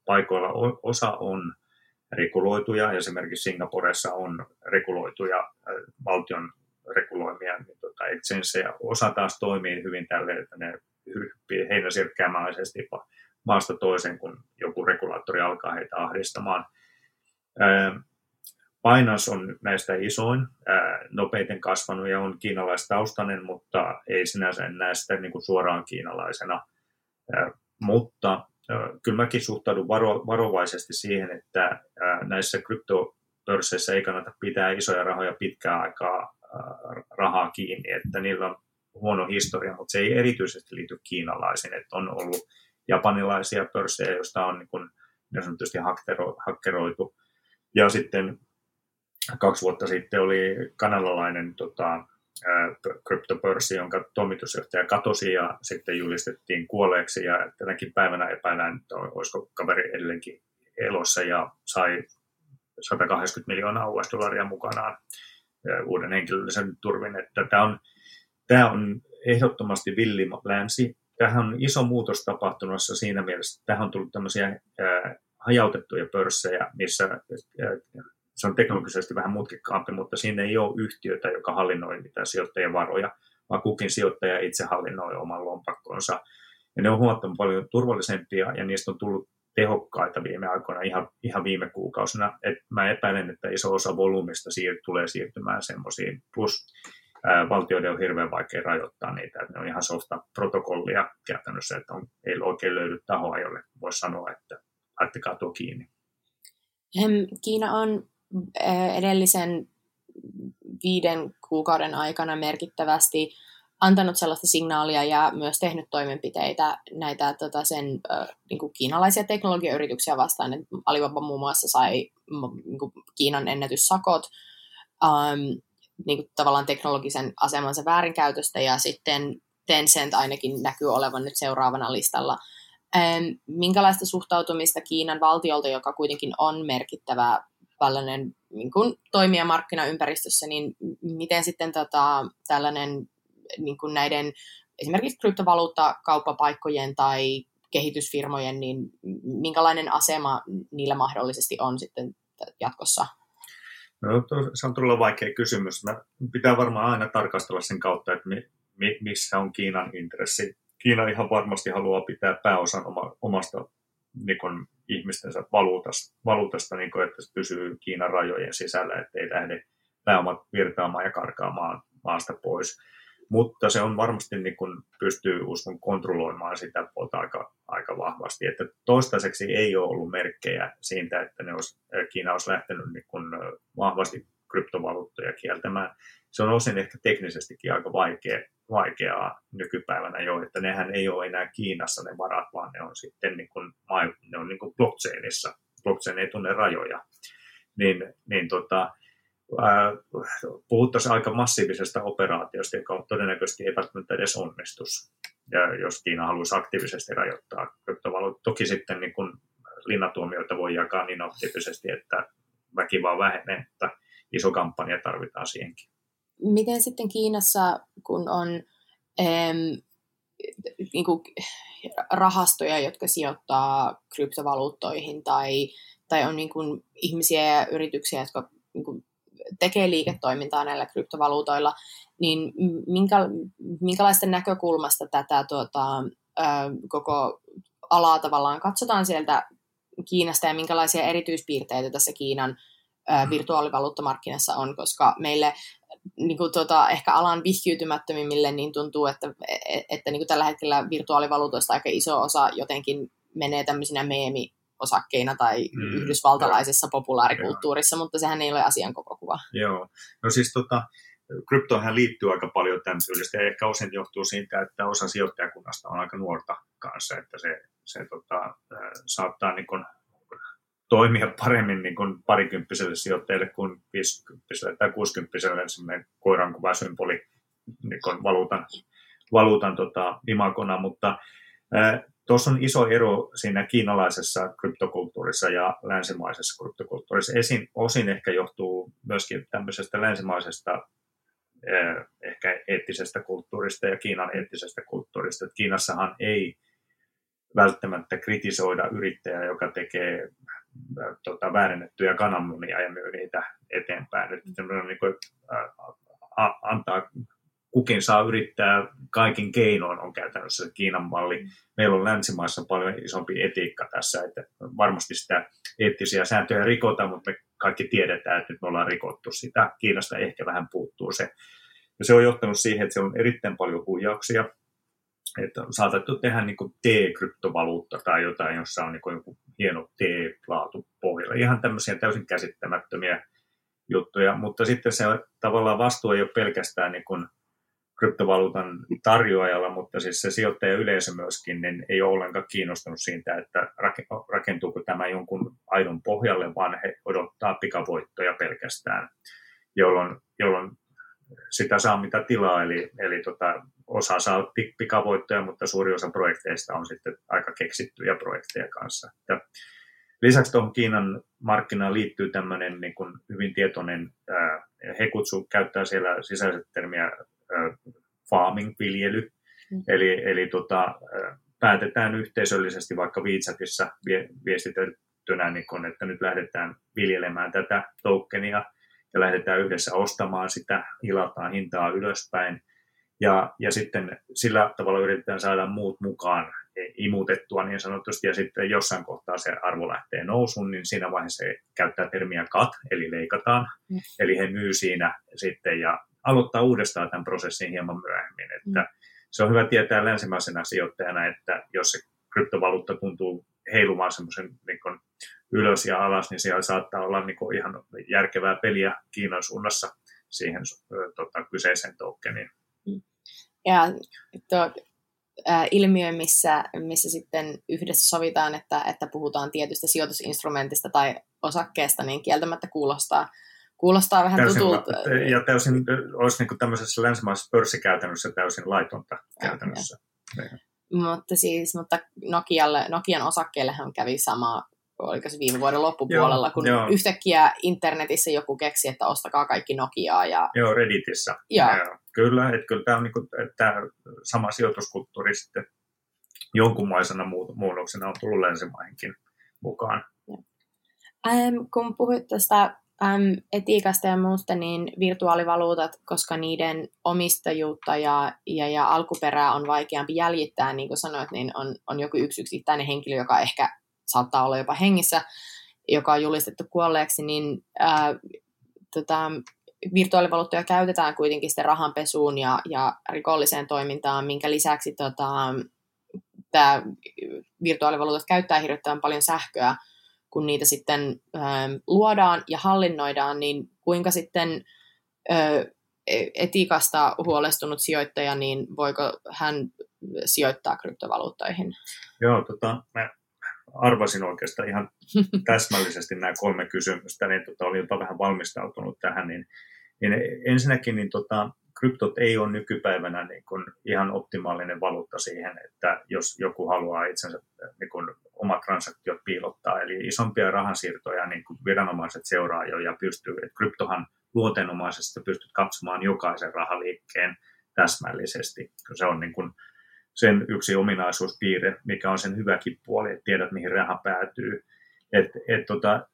paikoilla. Osa on reguloituja, esimerkiksi Singaporessa on reguloituja valtion reguloimia niin tota, exchangeja. Osa taas toimii hyvin tälle, että ne hyppii heinäsirkkäämäisesti maasta toisen, kun joku regulaattori alkaa heitä ahdistamaan. Binance on näistä isoin, nopeiten kasvanut ja on kiinalaistaustainen, mutta ei sinänsä näe sitä niin kuin suoraan kiinalaisena. Mutta kyllä mäkin suhtaudun varo, varovaisesti siihen, että näissä krypto, pörsseissä ei kannata pitää isoja rahoja pitkää aikaa rahaa kiinni, että niillä on huono historia, mutta se ei erityisesti liity kiinalaisiin, että on ollut japanilaisia pörssejä, joista on niin kuin, niin sanotusti hakkeroitu. Ja sitten kaksi vuotta sitten oli kanadalainen tota, kryptopörssi, jonka toimitusjohtaja katosi ja sitten julistettiin kuolleeksi. Ja tänäkin päivänä epäillään, että olisiko kaveri edelleenkin elossa ja sai 180 miljoonaa US-dollaria mukanaan uuden henkilöllisen turvin. Että tämä, on, tämä on ehdottomasti villi länsi. Tähän on iso muutos tapahtunut siinä mielessä, että tähän on tullut tämmöisiä hajautettuja pörssejä, missä se on teknologisesti vähän mutkikkaampi, mutta siinä ei ole yhtiötä, joka hallinnoi mitään sijoittajien varoja, vaan kukin sijoittaja itse hallinnoi oman lompakkonsa. Ja ne on huomattavan paljon turvallisempia ja niistä on tullut tehokkaita viime aikoina, ihan, ihan viime kuukausina. Et mä epäilen, että iso osa volyymista siir- tulee siirtymään semmoisiin. Plus ää, valtioiden on hirveän vaikea rajoittaa niitä, että ne on ihan softa protokollia käytännössä, että on, ei oikein löydy tahoa, jolle voisi sanoa, että laittakaa tuo kiinni. Kiina on edellisen viiden kuukauden aikana merkittävästi antanut sellaista signaalia ja myös tehnyt toimenpiteitä näitä tota, sen niin kuin kiinalaisia teknologiayrityksiä vastaan. että Alibaba muun muassa sai niin kuin Kiinan ennätyssakot um, niin kuin tavallaan teknologisen asemansa väärinkäytöstä ja sitten Tencent ainakin näkyy olevan nyt seuraavana listalla. Um, minkälaista suhtautumista Kiinan valtiolta, joka kuitenkin on merkittävä tällainen niin toimija markkinaympäristössä, niin miten sitten tota, tällainen niin kuin näiden esimerkiksi kryptovaluuttakauppapaikkojen tai kehitysfirmojen, niin minkälainen asema niillä mahdollisesti on sitten jatkossa? No, se on todella vaikea kysymys. Mä pitää varmaan aina tarkastella sen kautta, että mi, mi, missä on Kiinan intressi. Kiina ihan varmasti haluaa pitää pääosan oma, omasta niin kuin, ihmistensä valuutasta, valuutasta niin kuin, että se pysyy Kiinan rajojen sisällä, ettei lähde pääomat virtaamaan ja karkaamaan maasta pois. Mutta se on varmasti niin kuin pystyy uskon kontrolloimaan sitä puolta aika, aika vahvasti. Että toistaiseksi ei ole ollut merkkejä siitä, että ne olisi, Kiina olisi lähtenyt niin kuin vahvasti kryptovaluuttoja kieltämään. Se on osin ehkä teknisestikin aika vaikea, vaikeaa nykypäivänä jo, että nehän ei ole enää Kiinassa ne varat, vaan ne on sitten niin kuin, ne on niin kuin blockchainissa. Blockchain ei tunne rajoja. Niin, niin tota, puhuttaisiin aika massiivisesta operaatiosta, joka todennäköisesti ei edes onnistus, ja jos Kiina haluaisi aktiivisesti rajoittaa kryptovaluutta. Toki sitten niin kun linnatuomioita voi jakaa niin aktiivisesti, että väki vaan vähenee, että iso kampanja tarvitaan siihenkin. Miten sitten Kiinassa, kun on em, niin kuin rahastoja, jotka sijoittaa kryptovaluuttoihin tai, tai on niin kuin ihmisiä ja yrityksiä, jotka niin kuin tekee liiketoimintaa näillä kryptovaluutoilla, niin minkä, minkälaista näkökulmasta tätä tuota, koko alaa tavallaan katsotaan sieltä Kiinasta ja minkälaisia erityispiirteitä tässä Kiinan mm. virtuaalivaluuttamarkkinassa on, koska meille niin kuin tuota, ehkä alan vihkiytymättömimmille niin tuntuu, että, että, että niin kuin tällä hetkellä virtuaalivaluutoista aika iso osa jotenkin menee tämmöisinä meemi osakkeina tai mm, yhdysvaltalaisessa joo. populaarikulttuurissa, joo. mutta sehän ei ole asian koko kuva. Joo, no siis tota, kryptoihin liittyy aika paljon tämän tyylistä ja ehkä osin johtuu siitä, että osa sijoittajakunnasta on aika nuorta kanssa, että se, se tota, saattaa niin kun, toimia paremmin niin kuin parikymppiselle sijoittajalle kuin 50 tai 60 semmoinen koiran kuva symboli niin valuutan, valuutan tota, imagona, mutta Tuossa on iso ero siinä kiinalaisessa kryptokulttuurissa ja länsimaisessa kryptokulttuurissa. Esin, osin ehkä johtuu myöskin tämmöisestä länsimaisesta eh, ehkä eettisestä kulttuurista ja Kiinan eettisestä kulttuurista. Että Kiinassahan ei välttämättä kritisoida yrittäjää, joka tekee äh, tota, väärennettyjä kananmunia ja myy niitä eteenpäin. Että niin kuin, äh, antaa kukin saa yrittää kaikin keinoin on käytännössä Kiinan malli. Meillä on länsimaissa paljon isompi etiikka tässä, että varmasti sitä eettisiä sääntöjä rikotaan, mutta me kaikki tiedetään, että nyt me ollaan rikottu sitä. Kiinasta ehkä vähän puuttuu se. Ja se on johtanut siihen, että se on erittäin paljon huijauksia. Että on saatettu tehdä niin T-kryptovaluutta tai jotain, jossa on niin joku hieno T-laatu pohjalla. Ihan tämmöisiä täysin käsittämättömiä juttuja, mutta sitten se tavallaan vastuu ei ole pelkästään niin kryptovaluutan tarjoajalla, mutta siis se sijoittaja yleisö myöskin niin ei ole ollenkaan kiinnostunut siitä, että rakentuuko tämä jonkun aidon pohjalle, vaan he odottaa pikavoittoja pelkästään, jolloin, jolloin sitä saa mitä tilaa, eli, eli tota, osa saa pikavoittoja, mutta suuri osa projekteista on sitten aika keksittyjä projekteja kanssa. Että lisäksi tuohon Kiinan markkinaan liittyy tämmöinen niin kuin hyvin tietoinen, ää, he kutsu, käyttää siellä sisäiset termiä farming-viljely, mm. eli, eli tota, päätetään yhteisöllisesti vaikka WeChatissa viestitettynä, niin kun, että nyt lähdetään viljelemään tätä tokenia ja lähdetään yhdessä ostamaan sitä, hilataan hintaa ylöspäin. Ja, ja sitten sillä tavalla yritetään saada muut mukaan imutettua niin sanotusti, ja sitten jossain kohtaa se arvo lähtee nousuun, niin siinä vaiheessa se käyttää termiä cut, eli leikataan. Mm. Eli he myy siinä sitten ja aloittaa uudestaan tämän prosessin hieman myöhemmin. Että mm. Se on hyvä tietää länsimaisena sijoittajana, että jos se kryptovaluutta tuntuu heilumaan semmoisen niin ylös ja alas, niin siellä saattaa olla niin ihan järkevää peliä Kiinan suunnassa siihen tota, kyseiseen tokeniin. Mm. Ja tuo, ää, ilmiö, missä, missä sitten yhdessä sovitaan, että, että puhutaan tietystä sijoitusinstrumentista tai osakkeesta, niin kieltämättä kuulostaa Kuulostaa vähän täysin, tutulta. Ja täysin olisi niin kuin tämmöisessä länsimaisessa pörssikäytännössä täysin laitonta käytännössä. Ja. Niin. Mutta siis, mutta Nokialle, Nokian osakkeellehan kävi sama, oliko se viime vuoden loppupuolella, joo, kun joo. yhtäkkiä internetissä joku keksi, että ostakaa kaikki Nokiaa. Ja... Joo, Redditissä. Ja. Joo. Kyllä, että kyllä tämä on niin kuin, että sama sijoituskulttuuri sitten jonkunmaisena muunnoksena on tullut länsimaihinkin mukaan. Ähm, kun puhuit tästä äm, etiikasta ja muusta, niin virtuaalivaluutat, koska niiden omistajuutta ja, ja, ja alkuperää on vaikeampi jäljittää, niin kuin sanoit, niin on, on joku yksi yksittäinen henkilö, joka ehkä saattaa olla jopa hengissä, joka on julistettu kuolleeksi, niin ää, tota, virtuaalivaluuttoja käytetään kuitenkin sitten rahanpesuun ja, ja rikolliseen toimintaan, minkä lisäksi tota, tämä virtuaalivaluutat käyttää hirvittävän paljon sähköä, kun niitä sitten ö, luodaan ja hallinnoidaan, niin kuinka sitten ö, e, etiikasta huolestunut sijoittaja, niin voiko hän sijoittaa kryptovaluuttoihin? Joo, tota, mä arvasin oikeastaan ihan täsmällisesti nämä kolme kysymystä, niin tota, olin jopa vähän valmistautunut tähän, niin, niin ensinnäkin niin tota, kryptot ei ole nykypäivänä niin kuin ihan optimaalinen valuutta siihen, että jos joku haluaa itsensä niin kuin omat transaktiot piilottaa, eli isompia rahansiirtoja niin kuin viranomaiset seuraa jo ja pystyy, että kryptohan luotenomaisesti pystyt katsomaan jokaisen rahaliikkeen täsmällisesti, se on niin kuin sen yksi ominaisuuspiirre, mikä on sen hyväkin puoli, että tiedät mihin raha päätyy. Et, et tota,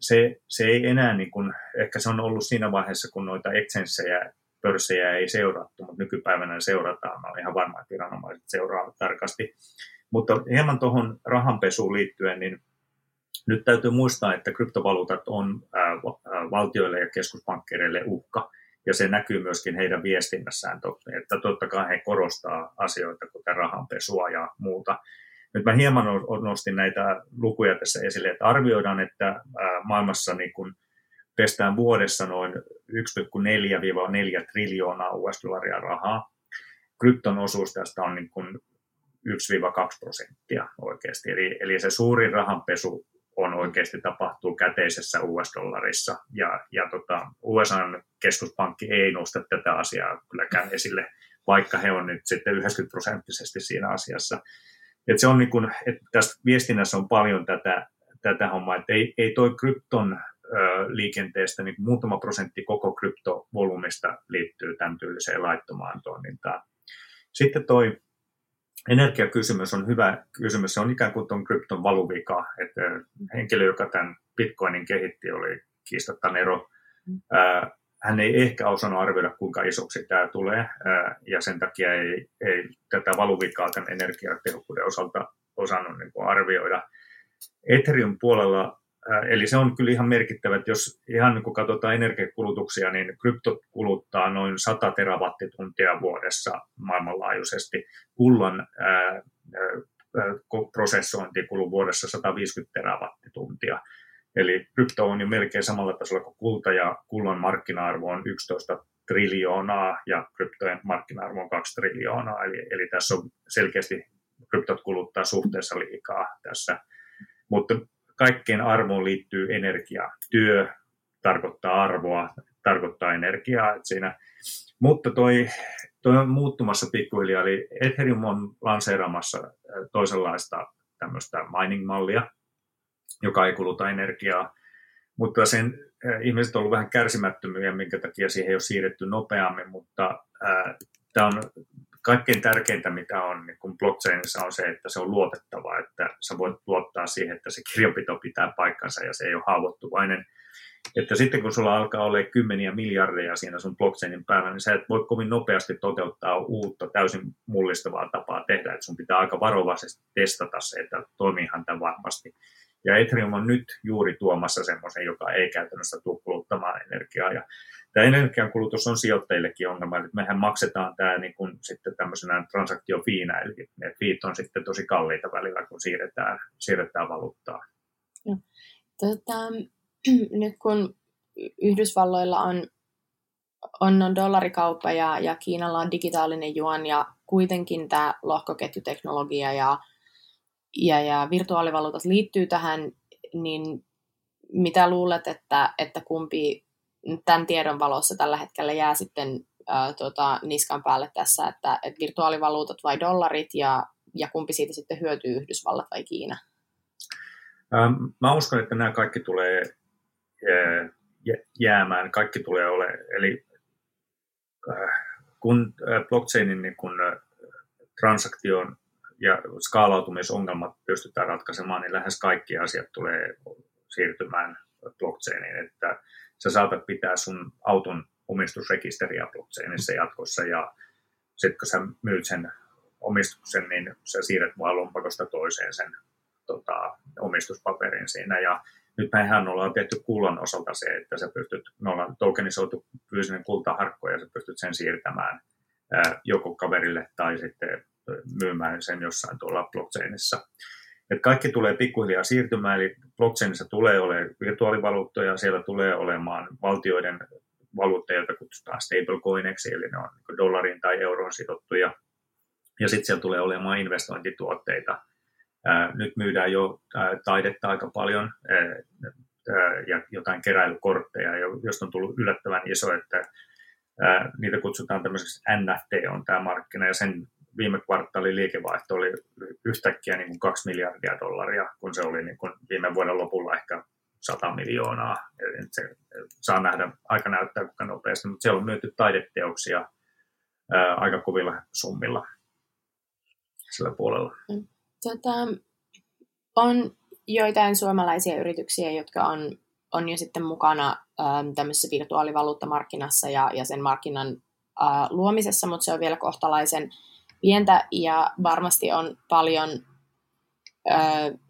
se, se ei enää, niin kuin, ehkä se on ollut siinä vaiheessa, kun noita exenssejä pörssejä ei seurattu, mutta nykypäivänä seurataan. Mä olen ihan varma, että viranomaiset seuraavat tarkasti. Mutta hieman tuohon rahanpesuun liittyen, niin nyt täytyy muistaa, että kryptovaluutat on valtioille ja keskuspankkereille uhka, ja se näkyy myöskin heidän viestinnässään, että totta kai he korostaa asioita, kuten rahanpesua ja muuta. Nyt mä hieman nostin näitä lukuja tässä esille, että arvioidaan, että maailmassa niin kun pestään vuodessa noin 1,4-4 triljoonaa US-dollaria rahaa. Krypton osuus tästä on niin kuin 1-2 prosenttia oikeasti. Eli, eli se suurin rahanpesu on oikeasti tapahtuu käteisessä US-dollarissa. Ja, ja tota, USAn keskuspankki ei nosta tätä asiaa kylläkään esille, vaikka he on nyt sitten 90 prosenttisesti siinä asiassa. Et se on niin kun, että tässä viestinnässä on paljon tätä, tätä hommaa, että ei, ei toi krypton liikenteestä niin muutama prosentti koko kryptovolumista liittyy tämän tyyliseen laittomaan toimintaan. Sitten toi energiakysymys on hyvä kysymys. Se on ikään kuin tuon krypton valuvika. Että henkilö, joka tämän bitcoinin kehitti, oli kiistatta Nero. Mm. Hän ei ehkä osannut arvioida, kuinka isoksi tämä tulee, ja sen takia ei, ei tätä valuvikaa tämän energiatehokkuuden osalta osannut niin arvioida. Ethereum puolella Eli se on kyllä ihan merkittävä, että jos ihan niin kun katsotaan energiakulutuksia, niin krypto kuluttaa noin 100 terawattituntia vuodessa maailmanlaajuisesti. Kullan prosessointi kuluu vuodessa 150 terawattituntia. Eli krypto on jo melkein samalla tasolla kuin kulta ja kullan markkina-arvo on 11 triljoonaa ja kryptojen markkina-arvo on 2 triljoonaa. Eli, eli tässä on selkeästi kryptot kuluttaa suhteessa liikaa tässä. Mutta kaikkeen arvoon liittyy energia. Työ tarkoittaa arvoa, tarkoittaa energiaa. Että siinä. Mutta toi, toi on muuttumassa pikkuhiljaa, eli Ethereum on lanseeramassa toisenlaista tämmöistä mining-mallia, joka ei kuluta energiaa, mutta sen ihmiset ovat olleet vähän kärsimättömiä, minkä takia siihen ei ole siirretty nopeammin, mutta tämä on kaikkein tärkeintä, mitä on niin kun blockchainissa, on se, että se on luotettava, että sä voit luottaa siihen, että se kirjanpito pitää paikkansa ja se ei ole haavoittuvainen. Että sitten kun sulla alkaa olla kymmeniä miljardeja siinä sun blockchainin päällä, niin sä et voi kovin nopeasti toteuttaa uutta täysin mullistavaa tapaa tehdä, että sun pitää aika varovaisesti testata se, että toimiihan tämä varmasti. Ja Ethereum on nyt juuri tuomassa semmoisen, joka ei käytännössä tule kuluttamaan energiaa. Ja tämä energiankulutus on sijoittajillekin ongelma, että mehän maksetaan tämä niin kuin sitten tämmöisenä transaktiofiinä, eli ne fiit on sitten tosi kalliita välillä, kun siirretään, siirretään valuuttaa. Tota, nyt kun Yhdysvalloilla on, on, on dollarikauppa ja, ja Kiinalla on digitaalinen juon ja kuitenkin tämä lohkoketjuteknologia ja, ja, ja virtuaalivaluutat liittyy tähän, niin mitä luulet, että, että kumpi tämän tiedon valossa tällä hetkellä jää sitten ää, tota, niskan päälle tässä, että, että virtuaalivaluutat vai dollarit ja, ja kumpi siitä sitten hyötyy Yhdysvallat vai Kiina? Ähm, mä uskon, että nämä kaikki tulee jäämään, kaikki tulee ole. Eli äh, kun äh, blockchainin niin kun transaktion ja skaalautumisongelmat pystytään ratkaisemaan, niin lähes kaikki asiat tulee siirtymään blockchainiin, että sä saatat pitää sun auton omistusrekisteriä blockchainissa jatkossa ja sitten kun sä myyt sen omistuksen, niin sä siirrät vaan lompakosta toiseen sen tota, omistuspaperin siinä ja nyt mehän ollaan tehty kullan osalta se, että sä pystyt, me ollaan tokenisoitu fyysinen kultaharkko ja sä pystyt sen siirtämään ää, joko kaverille tai sitten myymään sen jossain tuolla blockchainissa. Et kaikki tulee pikkuhiljaa siirtymään, eli blockchainissa tulee olemaan virtuaalivaluuttoja, siellä tulee olemaan valtioiden valuutteja, joita kutsutaan stablecoineksi, eli ne on niin dollarin tai euron sidottuja. Ja sitten siellä tulee olemaan investointituotteita. Nyt myydään jo taidetta aika paljon ja jotain keräilykortteja, josta on tullut yllättävän iso, että niitä kutsutaan tämmöiseksi NFT on tämä markkina, ja sen viime kvartaalin liikevaihto oli yhtäkkiä niin kuin 2 miljardia dollaria, kun se oli niin kuin viime vuoden lopulla ehkä 100 miljoonaa. Eli se saa nähdä, aika näyttää kuinka nopeasti, mutta siellä on myyty taideteoksia ää, aika kovilla summilla sillä puolella. Tota, on joitain suomalaisia yrityksiä, jotka on, on jo sitten mukana ää, tämmöisessä virtuaalivaluuttamarkkinassa ja, ja sen markkinan luomisessa, mutta se on vielä kohtalaisen pientä ja varmasti on paljon ö,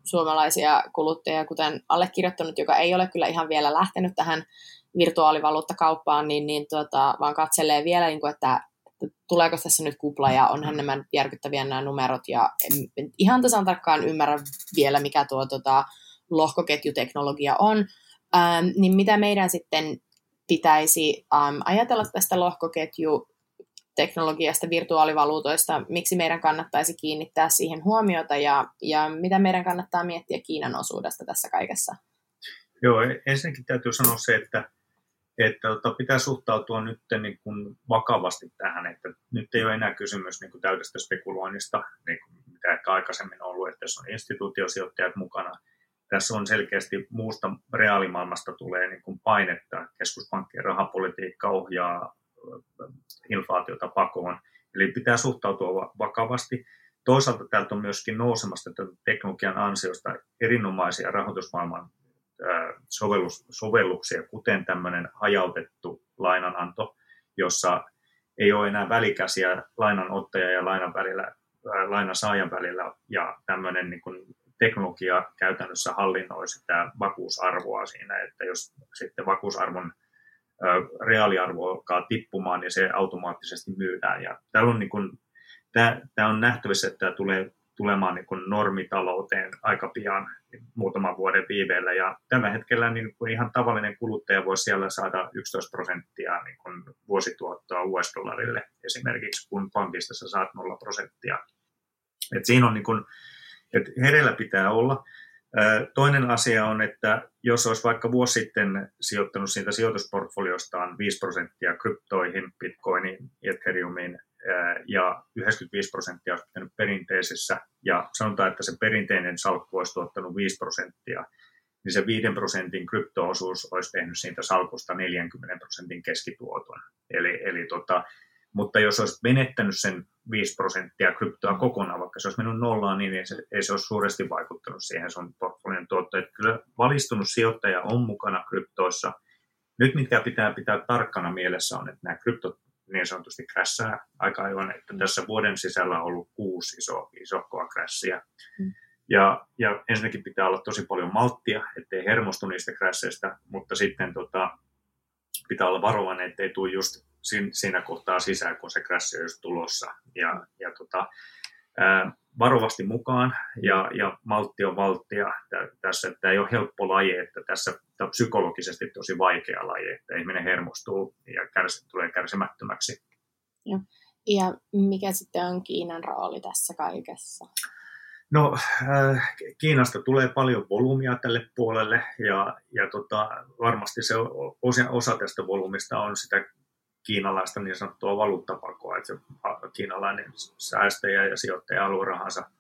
suomalaisia kuluttajia, kuten allekirjoittanut, joka ei ole kyllä ihan vielä lähtenyt tähän virtuaalivaluuttakauppaan, niin, niin tota, vaan katselee vielä, niin kuin, että, tuleeko tässä nyt kupla ja onhan nämä järkyttäviä nämä numerot ja en, en ihan tasan tarkkaan ymmärrä vielä, mikä tuo tota, lohkoketjuteknologia on, ähm, niin mitä meidän sitten pitäisi ähm, ajatella tästä lohkoketju teknologiasta, virtuaalivaluutoista, miksi meidän kannattaisi kiinnittää siihen huomiota ja, ja mitä meidän kannattaa miettiä Kiinan osuudesta tässä kaikessa? Joo, ensinnäkin täytyy sanoa se, että, että tota, pitää suhtautua nyt niin kuin vakavasti tähän, että nyt ei ole enää kysymys niin kuin täydestä spekuloinnista, niin kuin mitä ehkä aikaisemmin on ollut, että tässä on instituutiosijoittajat mukana. Tässä on selkeästi muusta reaalimaailmasta tulee niin kuin painetta, keskuspankkien rahapolitiikka ohjaa inflaatiota pakoon. Eli pitää suhtautua vakavasti. Toisaalta täältä on myöskin nousemasta teknologian ansiosta erinomaisia rahoitusmaailman sovellus, sovelluksia, kuten tämmöinen hajautettu lainananto, jossa ei ole enää välikäsiä lainanottaja ja lainan välillä, lainasaajan välillä, ja tämmöinen niin kuin teknologia käytännössä hallinnoi sitä vakuusarvoa siinä, että jos sitten vakuusarvon reaaliarvo alkaa tippumaan ja se automaattisesti myydään. Ja täällä on niin kuin, tämä, tämä on nähtävissä, että tämä tulee tulemaan niin kuin normitalouteen aika pian muutaman vuoden viiveellä. Ja tällä hetkellä niin kuin ihan tavallinen kuluttaja voi siellä saada 11 prosenttia niin kuin vuosituottoa US-dollarille esimerkiksi, kun pankista sä saat 0 prosenttia. Et siinä on niin kuin, että hereillä pitää olla. Toinen asia on, että jos olisi vaikka vuosi sitten sijoittanut siitä sijoitusportfoliostaan 5 prosenttia kryptoihin, bitcoiniin, ethereumiin ja 95 prosenttia olisi pitänyt perinteisessä, ja sanotaan, että se perinteinen salkku olisi tuottanut 5 prosenttia, niin se 5 prosentin kryptoosuus olisi tehnyt siitä salkusta 40 prosentin keskituoton. Eli, eli tota, mutta jos olisi menettänyt sen 5 prosenttia kryptoa kokonaan, vaikka se olisi mennyt nollaan, niin ei se, ei se olisi suuresti vaikuttanut siihen sun portfolion tuottoon. Kyllä valistunut sijoittaja on mukana kryptoissa. Nyt mitkä pitää pitää tarkkana mielessä on, että nämä kryptot niin sanotusti krässää aika ajoin, että mm. tässä vuoden sisällä on ollut kuusi iso, isokoa krässiä. Mm. Ja, ja ensinnäkin pitää olla tosi paljon malttia, ettei hermostu niistä krässeistä, mutta sitten tota, pitää olla varovainen, ettei tule just siinä kohtaa sisään, kun se krässi on just tulossa. Ja, ja tota, ää, varovasti mukaan ja, ja maltti on valttia tässä, tämä ei ole helppo laji, että tässä tämä on psykologisesti tosi vaikea laji, että ihminen hermostuu ja kärsi, tulee kärsimättömäksi. Ja, ja mikä sitten on Kiinan rooli tässä kaikessa? No, äh, Kiinasta tulee paljon volyymia tälle puolelle ja, ja tota, varmasti se osa, osa tästä volyymista on sitä kiinalaista niin sanottua valuuttapakoa, että se kiinalainen säästäjä ja sijoittaja haluaa rahansa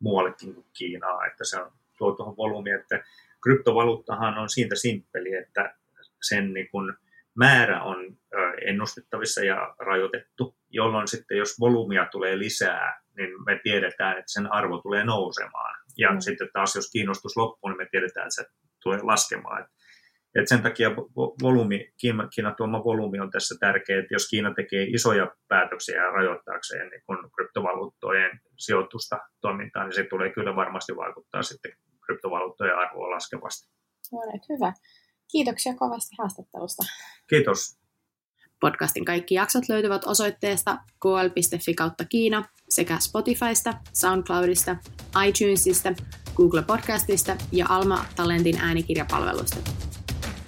muuallekin kuin Kiinaa, että se on tuo tuohon volyymiin, että kryptovaluuttahan on siitä simppeli, että sen niin kuin määrä on ennustettavissa ja rajoitettu, jolloin sitten jos volyymia tulee lisää, niin me tiedetään, että sen arvo tulee nousemaan. Ja mm. sitten taas jos kiinnostus loppuu, niin me tiedetään, että se tulee laskemaan. Että et sen takia volyymi, Kiinan tuoma volyymi on tässä tärkeä, että jos Kiina tekee isoja päätöksiä rajoittaakseen niin kun kryptovaluuttojen sijoitusta toimintaan, niin se tulee kyllä varmasti vaikuttaa sitten kryptovaluuttojen arvoa laskevasti. No, hyvä. Kiitoksia kovasti haastattelusta. Kiitos. Podcastin kaikki jaksot löytyvät osoitteesta kl.fi kautta Kiina sekä Spotifysta, Soundcloudista, iTunesista, Google Podcastista ja Alma Talentin äänikirjapalvelusta.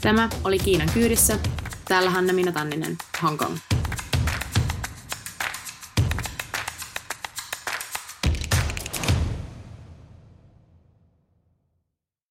Tämä oli Kiinan kyydissä. Täällä Hanna Hong Kong.